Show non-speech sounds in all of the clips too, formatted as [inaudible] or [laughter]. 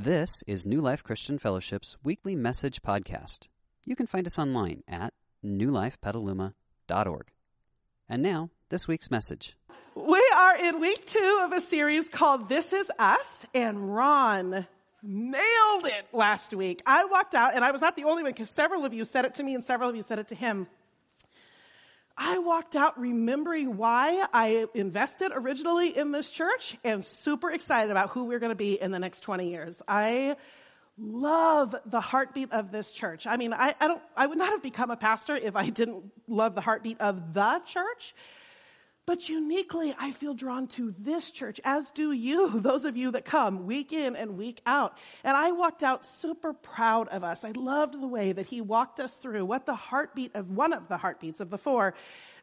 This is New Life Christian Fellowship's weekly message podcast. You can find us online at newlifepetaluma.org. And now, this week's message. We are in week two of a series called This Is Us, and Ron nailed it last week. I walked out, and I was not the only one because several of you said it to me and several of you said it to him. I walked out remembering why I invested originally in this church and super excited about who we're going to be in the next 20 years. I love the heartbeat of this church. I mean, I, I don't, I would not have become a pastor if I didn't love the heartbeat of the church. But uniquely, I feel drawn to this church, as do you, [laughs] those of you that come week in and week out. And I walked out super proud of us. I loved the way that he walked us through what the heartbeat of one of the heartbeats of the four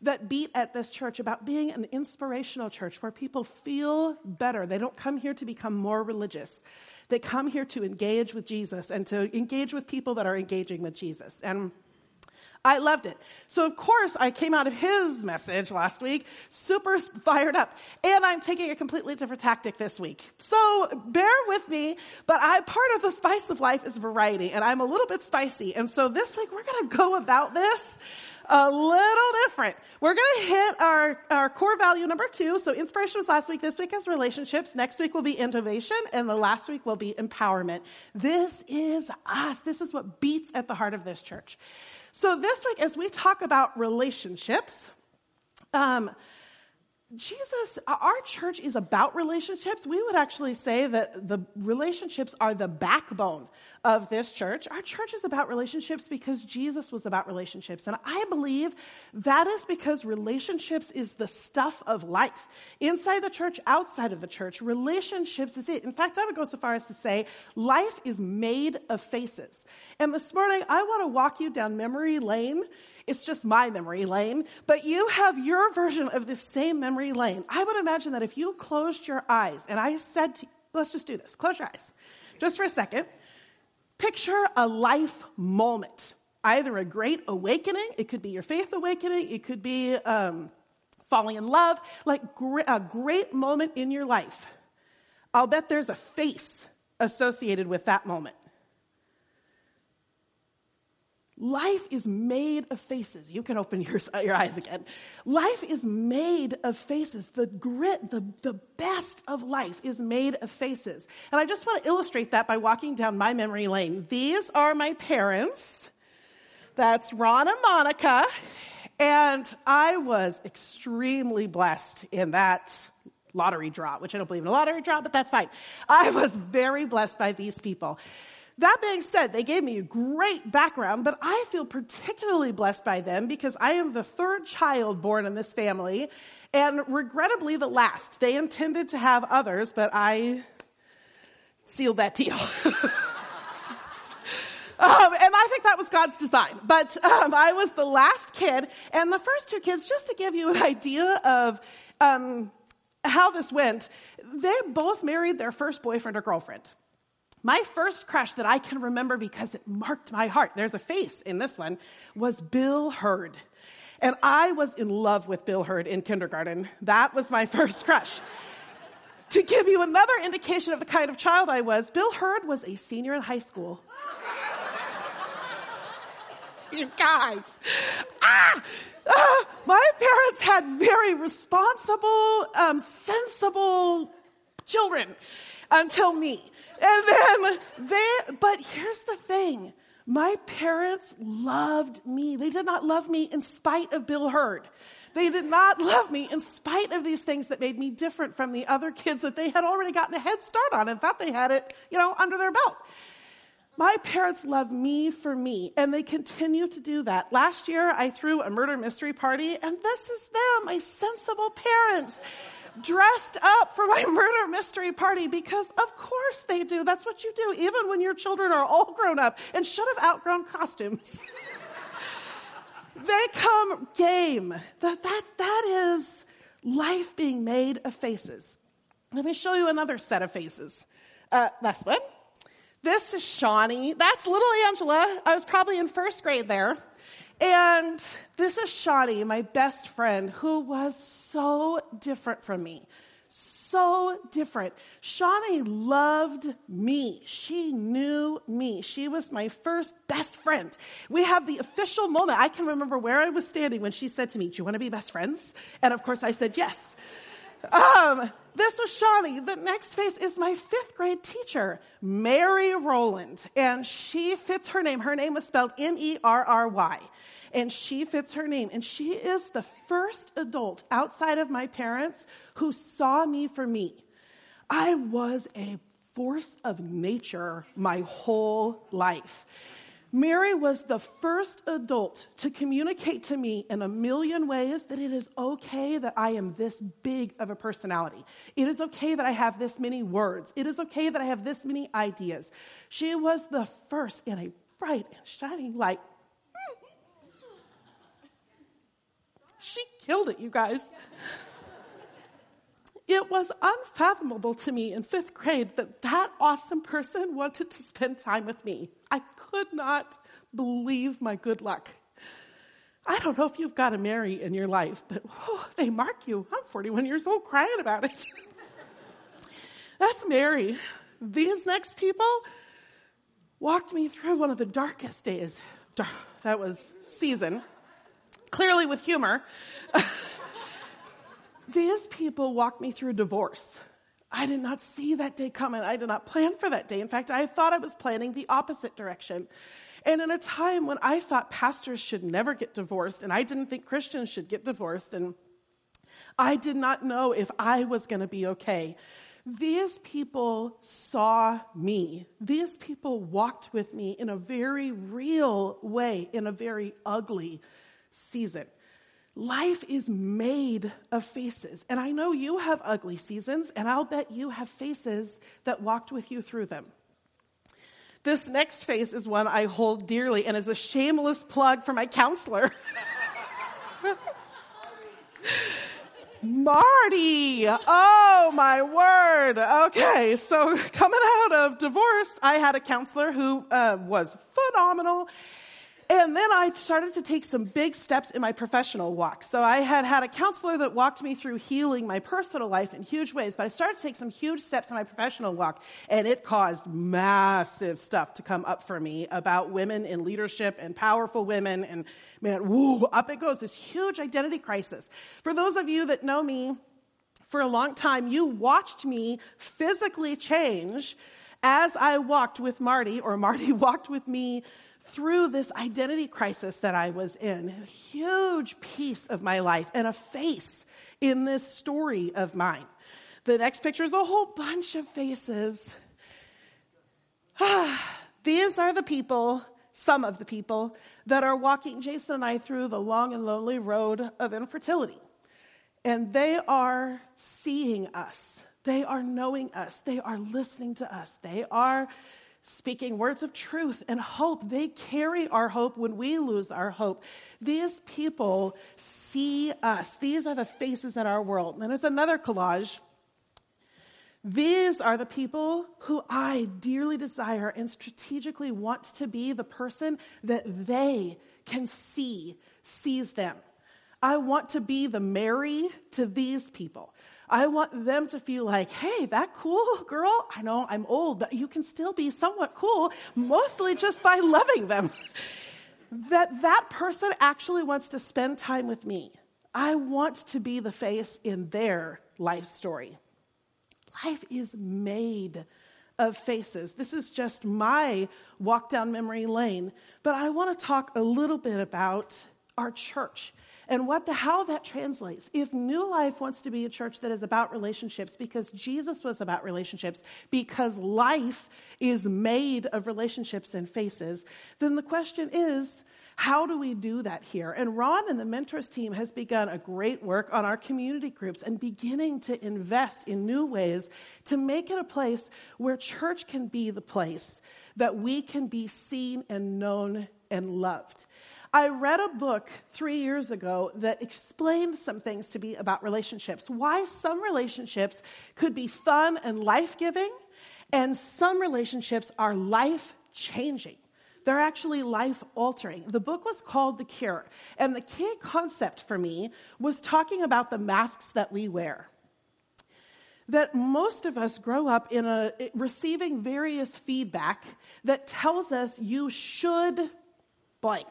that beat at this church about being an inspirational church where people feel better. They don't come here to become more religious. They come here to engage with Jesus and to engage with people that are engaging with Jesus. And I loved it. So of course I came out of his message last week super fired up. And I'm taking a completely different tactic this week. So bear with me, but I, part of the spice of life is variety and I'm a little bit spicy. And so this week we're going to go about this a little different. We're going to hit our, our core value number two. So inspiration was last week. This week is relationships. Next week will be innovation. And the last week will be empowerment. This is us. This is what beats at the heart of this church. So this week, as we talk about relationships, um, Jesus, our church is about relationships. We would actually say that the relationships are the backbone of this church. Our church is about relationships because Jesus was about relationships. And I believe that is because relationships is the stuff of life. Inside the church, outside of the church, relationships is it. In fact, I would go so far as to say life is made of faces. And this morning, I want to walk you down memory lane it's just my memory lane, but you have your version of this same memory lane. I would imagine that if you closed your eyes and I said to you, let's just do this, close your eyes just for a second. Picture a life moment, either a great awakening, it could be your faith awakening, it could be um, falling in love, like a great moment in your life. I'll bet there's a face associated with that moment. Life is made of faces. You can open your, [laughs] your eyes again. Life is made of faces. The grit, the, the best of life is made of faces. And I just want to illustrate that by walking down my memory lane. These are my parents. That's Ron and Monica. And I was extremely blessed in that lottery draw, which I don't believe in a lottery draw, but that's fine. I was very blessed by these people. That being said, they gave me a great background, but I feel particularly blessed by them because I am the third child born in this family and regrettably the last. They intended to have others, but I sealed that deal. [laughs] Um, and I think that was God's design. But um, I was the last kid, and the first two kids, just to give you an idea of um, how this went, they both married their first boyfriend or girlfriend. My first crush that I can remember because it marked my heart, there's a face in this one, was Bill Hurd. And I was in love with Bill Hurd in kindergarten. That was my [laughs] first crush. to give you another indication of the kind of child I was, Bill Hurd was a senior in high school. [laughs] you guys. Ah! ah! My parents had very responsible, um, sensible children until me. And then they, but here's the thing. My parents loved me. They did not love me in spite of Bill Hurd. They did not love me in spite of these things that made me different from the other kids that they had already gotten a head start on and thought they had it, you know, under their belt. My parents love me for me, and they continue to do that. Last year, I threw a murder mystery party, and this is them, my sensible parents dressed up for my [laughs] murder mystery party because of course they do. That's what you do, even when your children are all grown up and should have outgrown costumes. [laughs] they come game. That, that, that is life being made of faces. Let me show you another set of faces. Uh, this one. This is Shawnee. That's little Angela. I was probably in first grade there. And this is Shawnee, my best friend, who was so different from me. So different. Shawnee loved me. She knew me. She was my first best friend. We have the official moment. I can remember where I was standing when she said to me, do you want to be best friends? And of course I said yes. Um, this was Shawnee. The next face is my fifth grade teacher, Merry Rowland. And she fits her name. Her name was spelled M-E-R-R-Y. And she fits her name. And she is the first adult outside of my parents who saw me for me. I was a force of nature my whole life. Merry was the first adult to communicate to me in a million ways that it is okay that I am this big of a personality. It is okay that I have this many words. It is okay that I have this many ideas. She was the first in a bright and shining light. [laughs] She killed it, you guys. It was unfathomable to me in fifth grade that that awesome person wanted to spend time with me. I could not believe my good luck. I don't know if you've got a Merry in your life, but oh, they mark you. I'm 41 years old crying about it. [laughs] That's Merry. These next people walked me through one of the darkest days. That was season. Clearly with humor. [laughs] These people walked me through divorce. I did not see that day coming. I did not plan for that day. In fact, I thought I was planning the opposite direction. And in a time when I thought pastors should never get divorced, and I didn't think Christians should get divorced, and I did not know if I was going to be okay. These people saw me. These people walked with me in a very real way, in a very ugly season. Life is made of faces. And I know you have ugly seasons, and I'll bet you have faces that walked with you through them. This next face is one I hold dearly and is a shameless plug for my counselor. [laughs] Marty! Oh my word! Okay, so [laughs] coming out of divorce, I had a counselor who uh, was phenomenal and then I started to take some big steps in my professional walk. So I had had a counselor that walked me through healing my personal life in huge ways, but I started to take some huge steps in my professional walk, and it caused massive stuff to come up for me about women in leadership and powerful women, and man, woo, up it goes, this huge identity crisis. For those of you that know me, for a long time, you watched me physically change as I walked with Marty, or Marty [laughs] walked with me through this identity crisis that I was in, a huge piece of my life and a face in this story of mine. The next picture is a whole bunch of faces. [sighs] These are the people, some of the people, that are walking Jason and I through the long and lonely road of infertility. And they are seeing us. They are knowing us. They are listening to us. They are speaking words of truth and hope. They carry our hope when we lose our hope. These people see us. These are the faces in our world. And there's another collage. These are the people who I dearly desire and strategically want to be the person that they can see, sees them. I want to be the Merry to these people. I want them to feel like, hey, that cool girl, I know I'm old, but you can still be somewhat cool, mostly just by loving them. [laughs] that that person actually wants to spend time with me. I want to be the face in their life story. Life is made of faces. This is just my walk down memory lane, but I want to talk a little bit about our church and what the, how that translates. If New Life wants to be a church that is about relationships because Jesus was about relationships, because life is made of relationships and faces, then the question is, how do we do that here? And Ron and the mentors team has begun a great work on our community groups and beginning to invest in new ways to make it a place where church can be the place that we can be seen and known and loved. I read a book three years ago that explained some things to me about relationships. Why some relationships could be fun and life giving, and some relationships are life changing. They're actually life altering. The book was called The Cure, and the key concept for me was talking about the masks that we wear. that most of us grow up in a receiving various feedback that tells us you should blank.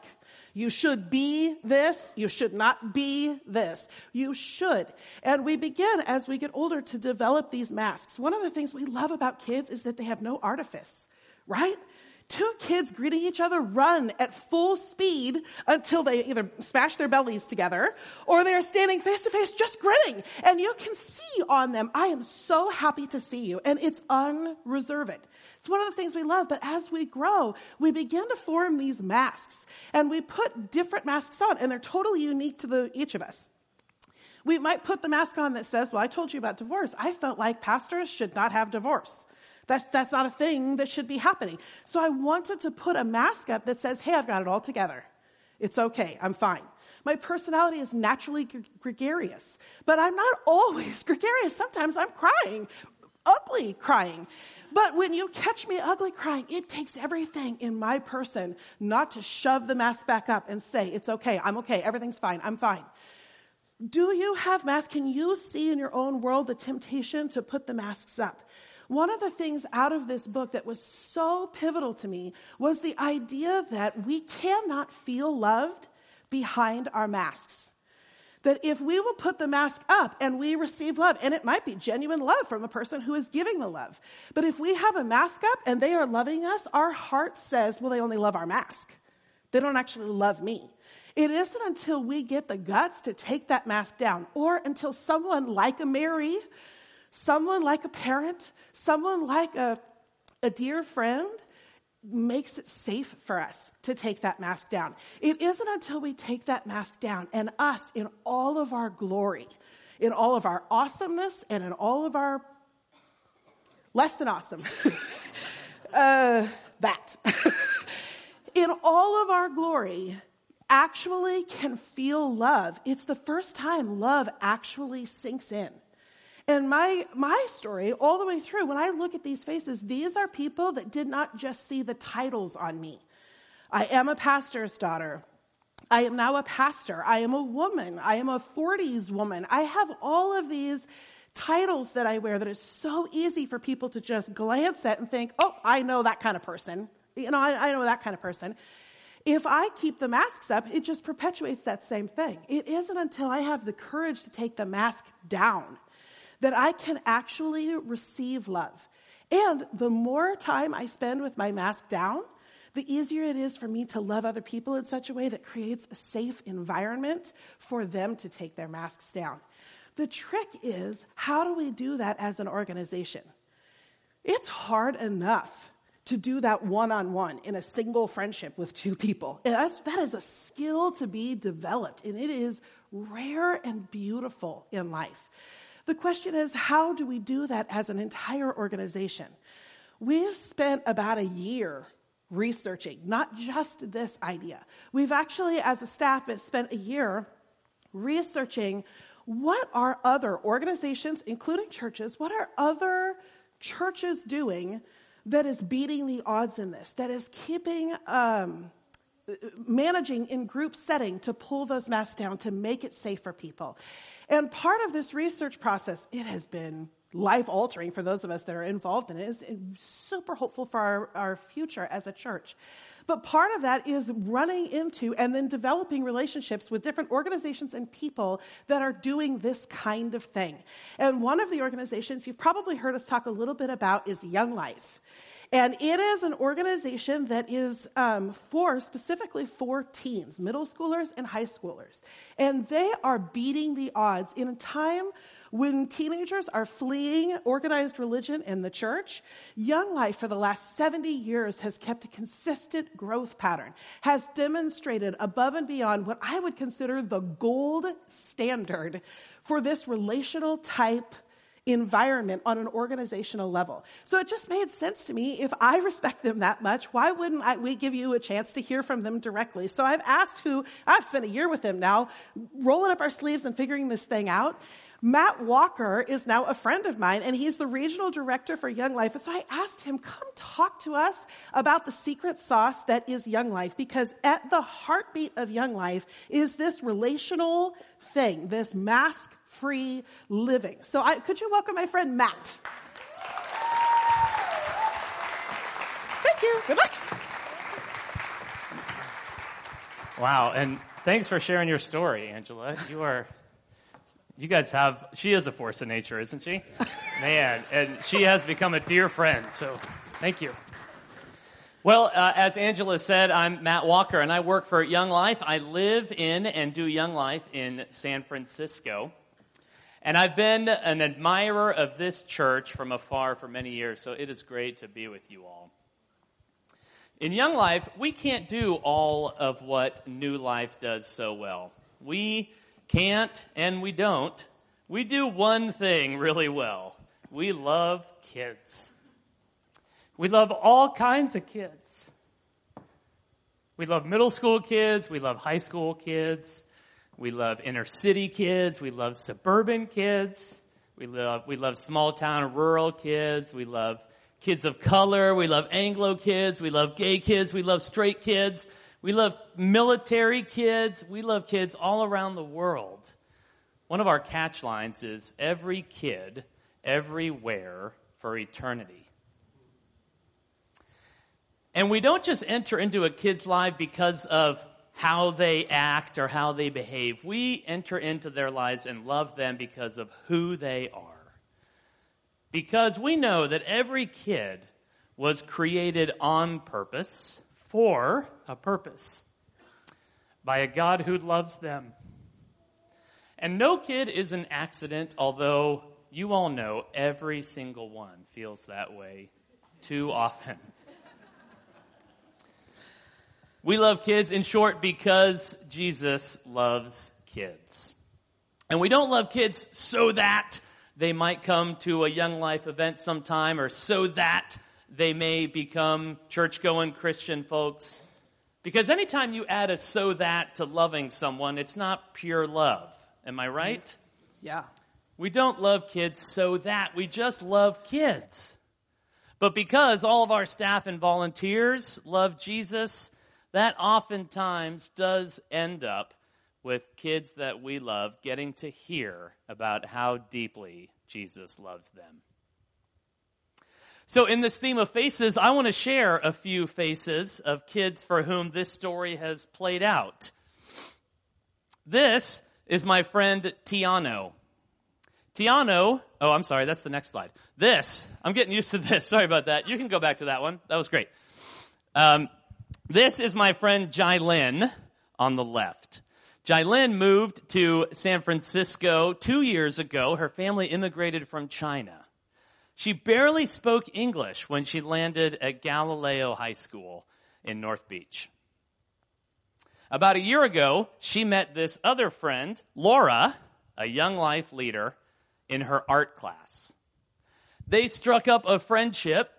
You should be this. You should not be this. You should. And we begin as we get older to develop these masks. One of the things we love about kids is that they have no artifice, right? Two kids greeting each other run at full speed until they either smash their bellies together or they are standing face to face just grinning. And you can see on them, I am so happy to see you. And it's unreserved. It's one of the things we love. But as we grow, we begin to form these masks and we put different masks on and they're totally unique to the, each of us. We might put the mask on that says, well, I told you about divorce. I felt like pastors should not have divorce. That, that's not a thing that should be happening. So I wanted to put a mask up that says, hey, I've got it all together. It's okay. I'm fine. My personality is naturally gregarious, but I'm not [laughs] always gregarious. Sometimes I'm crying, ugly crying. But when you catch me ugly crying, it takes everything in my person not to shove the mask back up and say, it's okay. I'm okay. Everything's fine. I'm fine. Do you have masks? Can you see in your own world the temptation to put the masks up? One of the things out of this book that was so pivotal to me was the idea that we cannot feel loved behind our masks. That if we will put the mask up and we receive love, and it might be genuine love from the person who is giving the love, but if we have a mask up and they are loving us, our heart says, well, they only love our mask. They don't actually love me. It isn't until we get the guts to take that mask down or until someone like a Merry someone like a parent, someone like a, a dear friend makes it safe for us to take that mask down. It isn't until we take that mask down and us in all of our glory, in all of our awesomeness, and in all of our less than awesome. [laughs] uh, that. [laughs] in all of our glory, actually can feel love. It's the first time love actually sinks in. And my, my story, all the way through, when I look at these faces, these are people that did not just see the titles on me. I am a pastor's daughter. I am now a pastor. I am a woman. I am a 40s woman. I have all of these titles that I wear that is so easy for people to just glance at and think, oh, I know that kind of person. You know, I, I know that kind of person. If I keep the masks up, it just perpetuates that same thing. It isn't until I have the courage to take the mask down that I can actually receive love. And the more time I spend with my mask down, the easier it is for me to love other people in such a way that creates a safe environment for them to take their masks down. The trick is how do we do that as an organization? It's hard enough to do that one on one in a single friendship with two people. that is a skill to be developed, and it is rare and beautiful in life. The question is, how do we do that as an entire organization? We've spent about a year researching, not just this idea. We've actually, as a staff, spent a year researching what are other organizations, including churches, what are other churches doing that is beating the odds in this, that is keeping, um, managing in group setting to pull those masks down, to make it safe for people. And part of this research process, it has been life altering for those of us that are involved in it. It's super hopeful for our, our future as a church. But part of that is running into and then developing relationships with different organizations and people that are doing this kind of thing. And one of the organizations you've probably heard us talk a little bit about is Young Life. And it is an organization that is um, for specifically for teens, middle schoolers and high schoolers. And they are beating the odds in a time when teenagers are fleeing organized religion and the church, Young Life for the last 70 years has kept a consistent growth pattern, has demonstrated above and beyond what I would consider the gold standard for this relational type environment on an organizational level. So it just made sense to me. If I respect them that much, why wouldn't I, we give you a chance to hear from them directly? So I've asked who, I've spent a year with them now, rolling up our sleeves and figuring this thing out. Matt Walker is now a friend of mine and he's the regional director for Young Life. And so I asked him, come talk to us about the secret sauce that is Young Life because at the heartbeat of Young Life is this relational thing, this mask free living. So I, could you welcome my friend Matt? Thank you. Good luck. Wow, and thanks for sharing your story, Angela. You are, you guys have, she is a force of nature, isn't she? [laughs] Man, and she has become a dear friend, so thank you. Well, uh, as Angela said, I'm Matt Walker, and I work for Young Life. I live in and do Young Life in San Francisco. And I've been an admirer of this church from afar for many years, so it is great to be with you all. In Young Life, we can't do all of what New Life does so well. We can't and we don't. We do one thing really well. We love kids. We love all kinds of kids. We love middle school kids. We love high school kids. We love inner city kids. We love suburban kids. We love, we love small town rural kids. We love kids of color. We love Anglo kids. We love gay kids. We love straight kids. We love military kids. We love kids all around the world. One of our catch lines is every kid, everywhere for eternity. And we don't just enter into a kid's life because of how they act or how they behave. We enter into their lives and love them because of who they are. Because we know that every kid was created on purpose, for a purpose, by a God who loves them. And no kid is an accident, although you all know every single one feels that way too often. [laughs] we love kids, in short, because Jesus loves kids. And we don't love kids so that they might come to a Young Life event sometime or so that they may become church going Christian folks. Because anytime you add a so that to loving someone, it's not pure love. Am I right? Yeah. We don't love kids so that. We just love kids. But because all of our staff and volunteers love Jesus, that oftentimes does end up with kids that we love getting to hear about how deeply Jesus loves them. So, in this theme of faces, I want to share a few faces of kids for whom this story has played out. This is my friend Tiano. Tiano, oh, I'm sorry, that's the next slide. This, I'm getting used to this. [laughs] Sorry about that. You can go back to that one. That was great. Um, this is my friend Jai Lin on the left. Jailin moved to San Francisco two years ago. Her family immigrated from China. She barely spoke English when she landed at Galileo High School in North Beach. About a year ago, she met this other friend, Laura, a young life leader, in her art class. They struck up a friendship.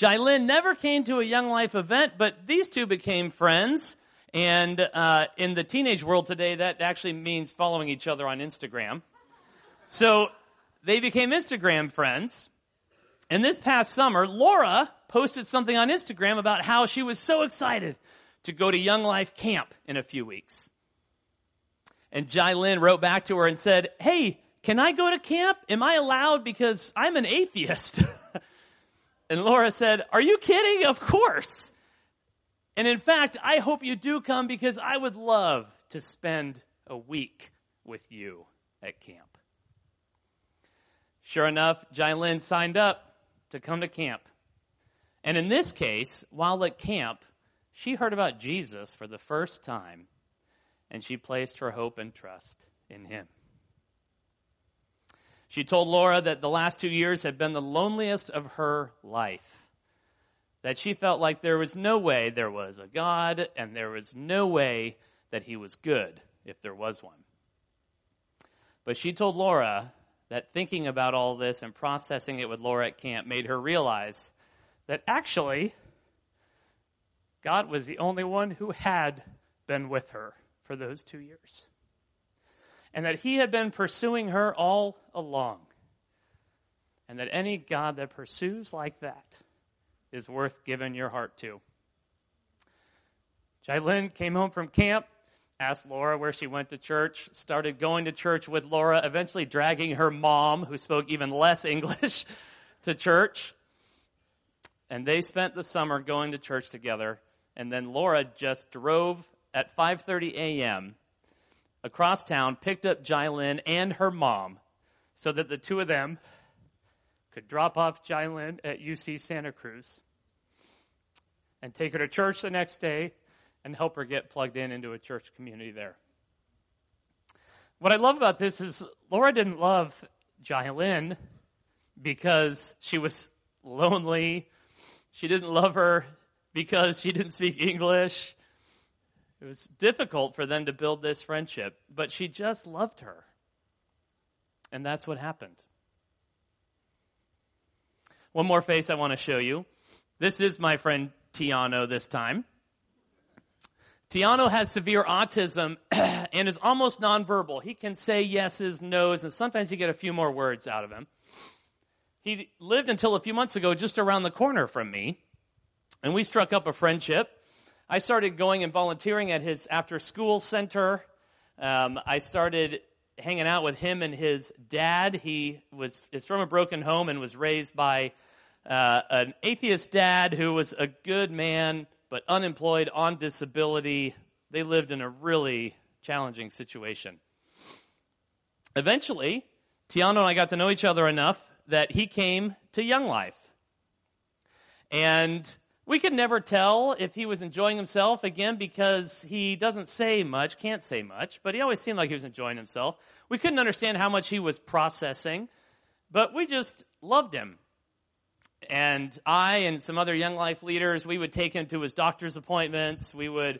Jailin never came to a Young Life event, but these two became friends and uh, in the teenage world today, that actually means following each other on Instagram. So they became Instagram friends. And this past summer, Laura posted something on Instagram about how she was so excited to go to Young Life Camp in a few weeks. And Jai Lynn wrote back to her and said, Hey, can I go to camp? Am I allowed? Because I'm an atheist. [laughs] and Laura said, Are you kidding? Of course. And in fact, I hope you do come because I would love to spend a week with you at camp. Sure enough, Lynn signed up to come to camp. And in this case, while at camp, she heard about Jesus for the first time and she placed her hope and trust in him. She told Laura that the last two years had been the loneliest of her life that she felt like there was no way there was a God and there was no way that he was good if there was one. But she told Laura that thinking about all this and processing it with Laura at camp made her realize that actually God was the only one who had been with her for those two years. And that he had been pursuing her all along. And that any God that pursues like that is worth giving your heart to. Jailin came home from camp, asked Laura where she went to church, started going to church with Laura, eventually dragging her mom, who spoke even less [laughs] English, to church. And they spent the summer going to church together. And then Laura just drove at 5:30 a.m. across town, picked up Jylin and her mom, so that the two of them could drop off Jylin at UC Santa Cruz and take her to church the next day and help her get plugged in into a church community there. What I love about this is Laura didn't love Jylin because she was lonely. She didn't love her because she didn't speak English. It was difficult for them to build this friendship, but she just loved her. And that's what happened. One more face I want to show you. This is my friend Tiano this time. Tiano has severe autism [clears throat] and is almost nonverbal. He can say yeses, nos, and sometimes you get a few more words out of him. He lived until a few months ago just around the corner from me, and we struck up a friendship. I started going and volunteering at his after school center. Um, I started hanging out with him and his dad. He was is from a broken home and was raised by uh, an atheist dad who was a good man but unemployed on disability. They lived in a really challenging situation. Eventually, Tiano and I got to know each other enough that he came to Young Life. And we could never tell if he was enjoying himself again because he doesn't say much, can't say much, but he always seemed like he was enjoying himself. We couldn't understand how much he was processing, but we just loved him. And I and some other Young Life leaders, we would take him to his doctor's appointments. We would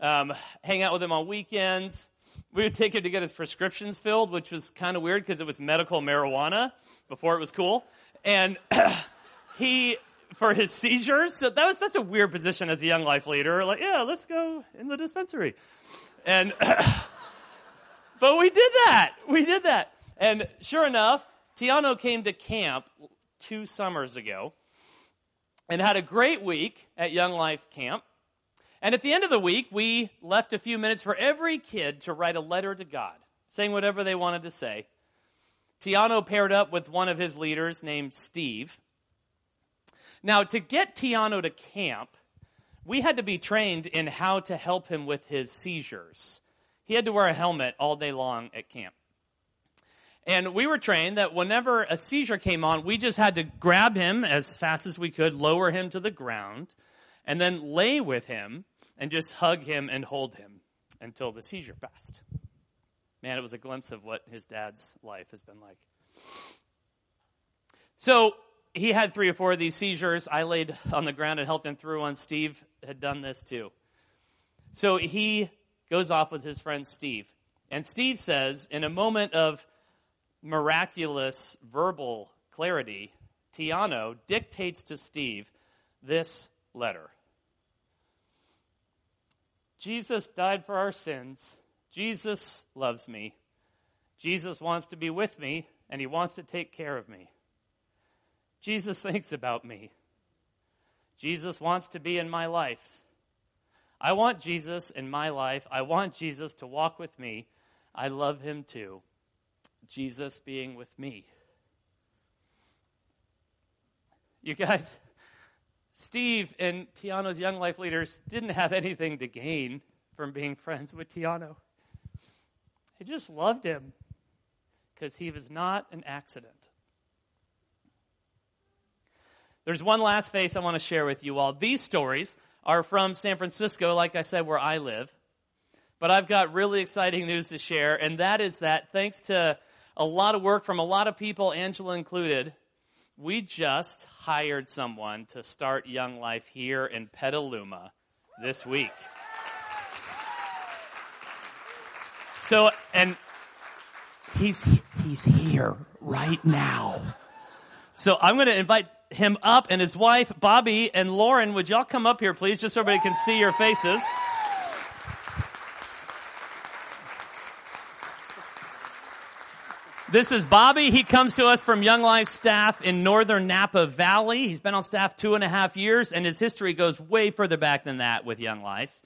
um, hang out with him on weekends. We would take him to get his prescriptions filled, which was kind of weird because it was medical marijuana before it was cool. And [clears throat] he, for his seizures, so that was that's a weird position as a Young Life leader. Like, yeah, let's go in the dispensary. And, [coughs] but we did that. We did that. And sure enough, Tiano came to camp two summers ago and had a great week at Young Life Camp. And at the end of the week, we left a few minutes for every kid to write a letter to God, saying whatever they wanted to say. Tiano paired up with one of his leaders named Steve. Now, to get Tiano to camp, we had to be trained in how to help him with his seizures. He had to wear a helmet all day long at camp. And we were trained that whenever a seizure came on, we just had to grab him as fast as we could, lower him to the ground, and then lay with him and just hug him and hold him until the seizure passed. Man, it was a glimpse of what his dad's life has been like. So he had three or four of these seizures. I laid on the ground and helped him through one. Steve had done this too. So he goes off with his friend Steve. And Steve says, in a moment of miraculous verbal clarity, Tiano dictates to Steve this letter Jesus died for our sins. Jesus loves me. Jesus wants to be with me, and he wants to take care of me. Jesus thinks about me. Jesus wants to be in my life. I want Jesus in my life. I want Jesus to walk with me. I love him too. Jesus being with me. You guys, Steve and Tiano's Young Life leaders didn't have anything to gain from being friends with Tiano. They just loved him because he was not an accident. There's one last face I want to share with you all. These stories are from San Francisco, like I said, where I live. But I've got really exciting news to share, and that is that thanks to a lot of work from a lot of people, Angela included. We just hired someone to start Young Life here in Petaluma this week. So, and he's he's here right now. So I'm going to invite him up and his wife Bobby and Lauren. Would y'all come up here, please, just so everybody can see your faces? This is Bobby. He comes to us from Young Life staff in northern Napa Valley. He's been on staff two and a half years, and his history goes way further back than that with Young Life.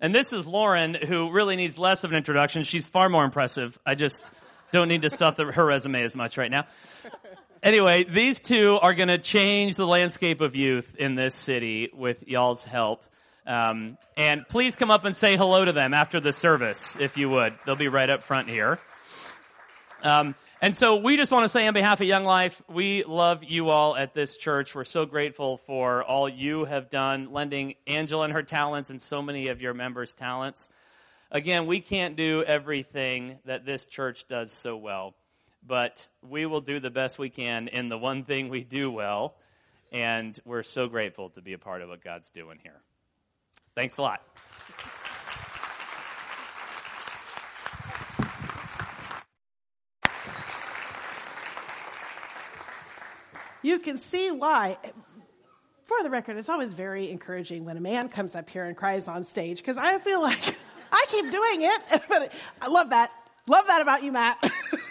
And this is Lauren, who really needs less of an introduction. She's far more impressive. I just don't need to stuff the, her resume as much right now. Anyway, these two are going to change the landscape of youth in this city with y'all's help. Um, and please come up and say hello to them after the service, if you would. They'll be right up front here. Um, and so we just want to say on behalf of Young Life, we love you all at this church. We're so grateful for all you have done, lending Angela and her talents and so many of your members' talents. Again, we can't do everything that this church does so well, but we will do the best we can in the one thing we do well. And we're so grateful to be a part of what God's doing here. Thanks a lot. You can see why. For the record, it's always very encouraging when a man comes up here and cries on stage because I feel like [laughs] I keep doing it. [laughs] But I love that. Love that about you, Matt. [laughs]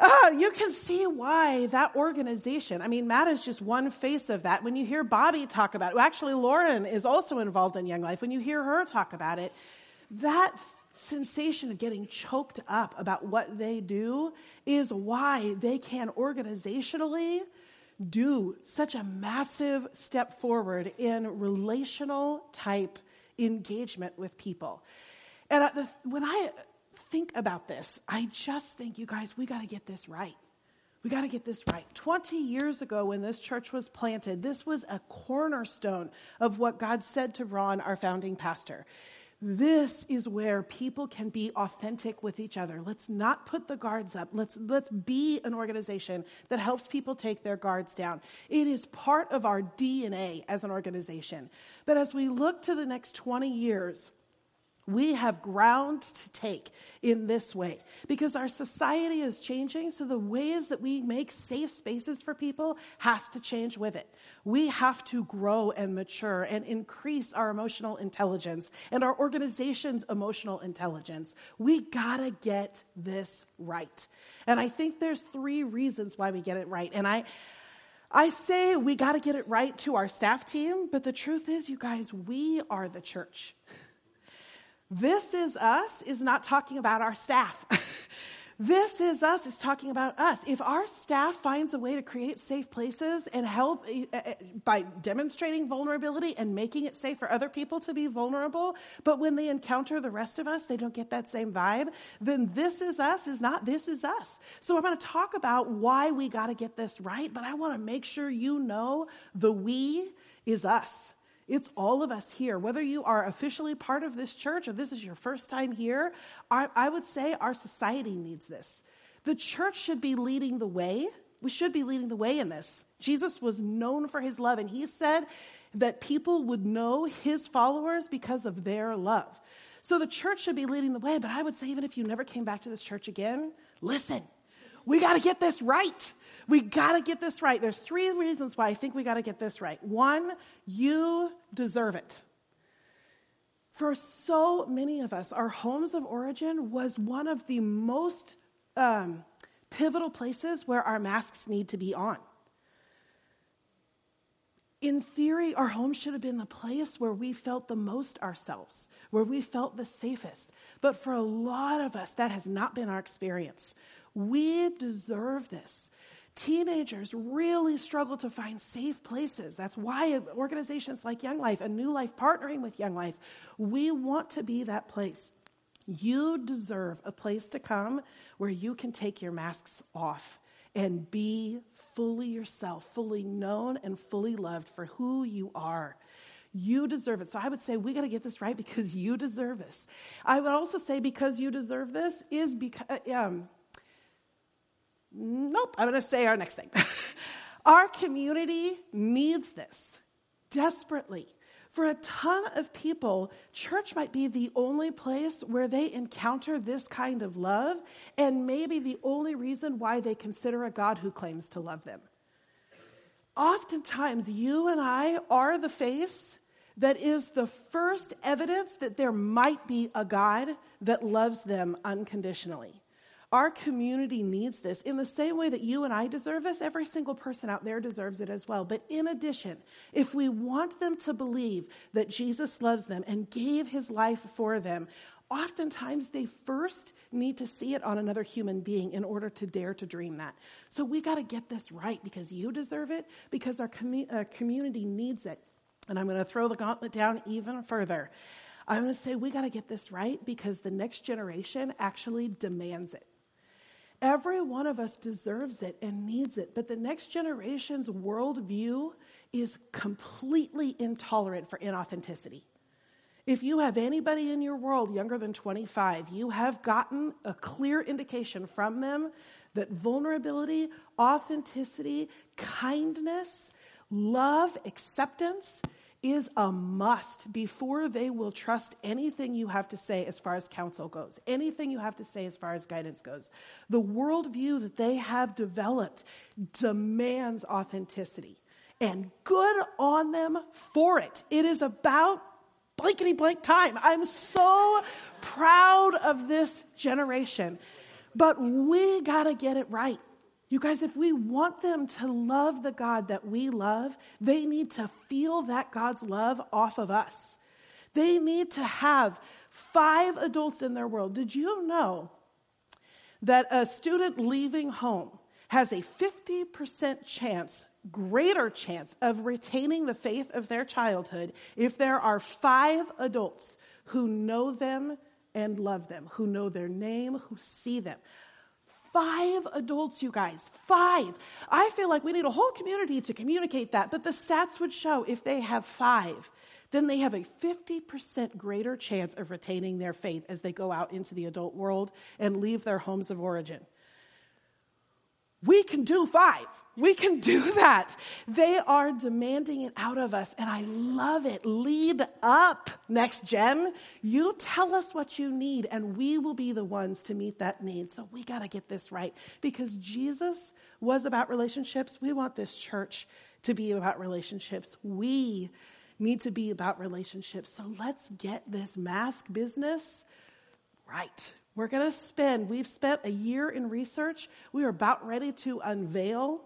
Uh, you can see why that organization, I mean, Matt is just one face of that. When you hear Bobby talk about it, actually, Lauren is also involved in Young Life. When you hear her talk about it, that sensation of getting choked up about what they do is why they can organizationally do such a massive step forward in relational type engagement with people. And when I think about this, I just think, you guys, we got to get this right. We got to get this right. 20 years ago, when this church was planted, this was a cornerstone of what God said to Ron, our founding pastor. This is where people can be authentic with each other. Let's not put the guards up. Let's, let's be an organization that helps people take their guards down. It is part of our DNA as an organization. But as we look to the next 20 years, we have ground to take in this way because our society is changing. So the ways that we make safe spaces for people has to change with it. We have to grow and mature and increase our emotional intelligence and our organization's emotional intelligence. We gotta get this right. And I think there's three reasons why we get it right. And I, I say we gotta get it right to our staff team, but the truth is, you guys, we are the church. [laughs] This is us is not talking about our staff. [laughs] this is us is talking about us. If our staff finds a way to create safe places and help uh, by demonstrating vulnerability and making it safe for other people to be vulnerable, but when they encounter the rest of us, they don't get that same vibe, then this is us is not this is us. So I'm going to talk about why we got to get this right, but I want to make sure you know the we is us. It's all of us here. Whether you are officially part of this church or this is your first time here, I would say our society needs this. The church should be leading the way. We should be leading the way in this. Jesus was known for his love, and he said that people would know his followers because of their love. So the church should be leading the way, but I would say, even if you never came back to this church again, listen. We got to get this right. We got to get this right. There's three reasons why I think we got to get this right. One, you deserve it. For so many of us, our homes of origin was one of the most um, pivotal places where our masks need to be on. In theory, our home should have been the place where we felt the most ourselves, where we felt the safest. But for a lot of us, that has not been our experience. We deserve this. Teenagers really struggle to find safe places. That's why organizations like Young Life and New Life partnering with Young Life, we want to be that place. You deserve a place to come where you can take your masks off and be fully yourself, fully known and fully loved for who you are. You deserve it. So I would say we got to get this right because you deserve this. I would also say because you deserve this is because um, Nope, I'm going to say our next thing. [laughs] our community needs this desperately. For a ton of people, church might be the only place where they encounter this kind of love, and maybe the only reason why they consider a God who claims to love them. Oftentimes, you and I are the face that is the first evidence that there might be a God that loves them unconditionally. Our community needs this in the same way that you and I deserve this. Every single person out there deserves it as well. But in addition, if we want them to believe that Jesus loves them and gave his life for them, oftentimes they first need to see it on another human being in order to dare to dream that. So we got to get this right because you deserve it, because our commu- uh, community needs it. And I'm going to throw the gauntlet down even further. I'm going to say we got to get this right because the next generation actually demands it. Every one of us deserves it and needs it, but the next generation's worldview is completely intolerant for inauthenticity. If you have anybody in your world younger than 25, you have gotten a clear indication from them that vulnerability, authenticity, kindness, love, acceptance is a must before they will trust anything you have to say as far as counsel goes, anything you have to say as far as guidance goes. The worldview that they have developed demands authenticity. And good on them for it. It is about blankety blank time. I'm so proud of this generation. But we gotta get it right. You guys, if we want them to love the God that we love, they need to feel that God's love off of us. They need to have five adults in their world. Did you know that a student leaving home has a 50% chance, greater chance of retaining the faith of their childhood if there are five adults who know them and love them, who know their name, who see them. Five adults, you guys. Five. I feel like we need a whole community to communicate that, but the stats would show if they have five, then they have a 50% greater chance of retaining their faith as they go out into the adult world and leave their homes of origin. We can do five. We can do [laughs] that. They are demanding it out of us, and I love it. Lead up, next gen. You tell us what you need, and we will be the ones to meet that need. So we got to get this right because Jesus was about relationships. We want this church to be about relationships. We need to be about relationships. So let's get this mask business right. We're going to spend, we've spent a year in research. We are about ready to unveil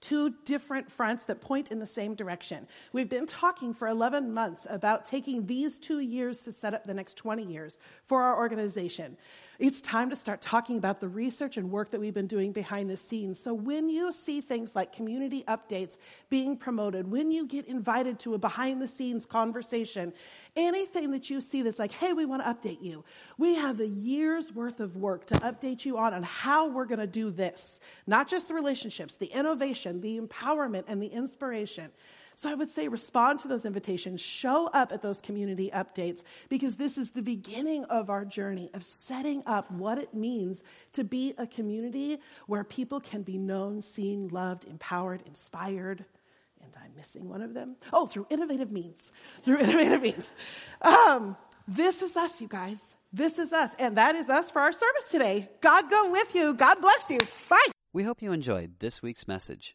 two different fronts that point in the same direction. We've been talking for 11 months about taking these two years to set up the next 20 years for our organization. It's time to start talking about the research and work that we've been doing behind the scenes. So when you see things like community updates being promoted, when you get invited to a behind the scenes conversation, anything that you see that's like, hey, we want to update you, we have a year's worth of work to update you on on how we're going to do this. Not just the relationships, the innovation, the empowerment, and the inspiration. So I would say respond to those invitations, show up at those community updates, because this is the beginning of our journey of setting up what it means to be a community where people can be known, seen, loved, empowered, inspired. And I'm missing one of them. Oh, through innovative means. Through [laughs] innovative means. Um, this is us, you guys. This is us. And that is us for our service today. God go with you. God bless you. Bye. We hope you enjoyed this week's message.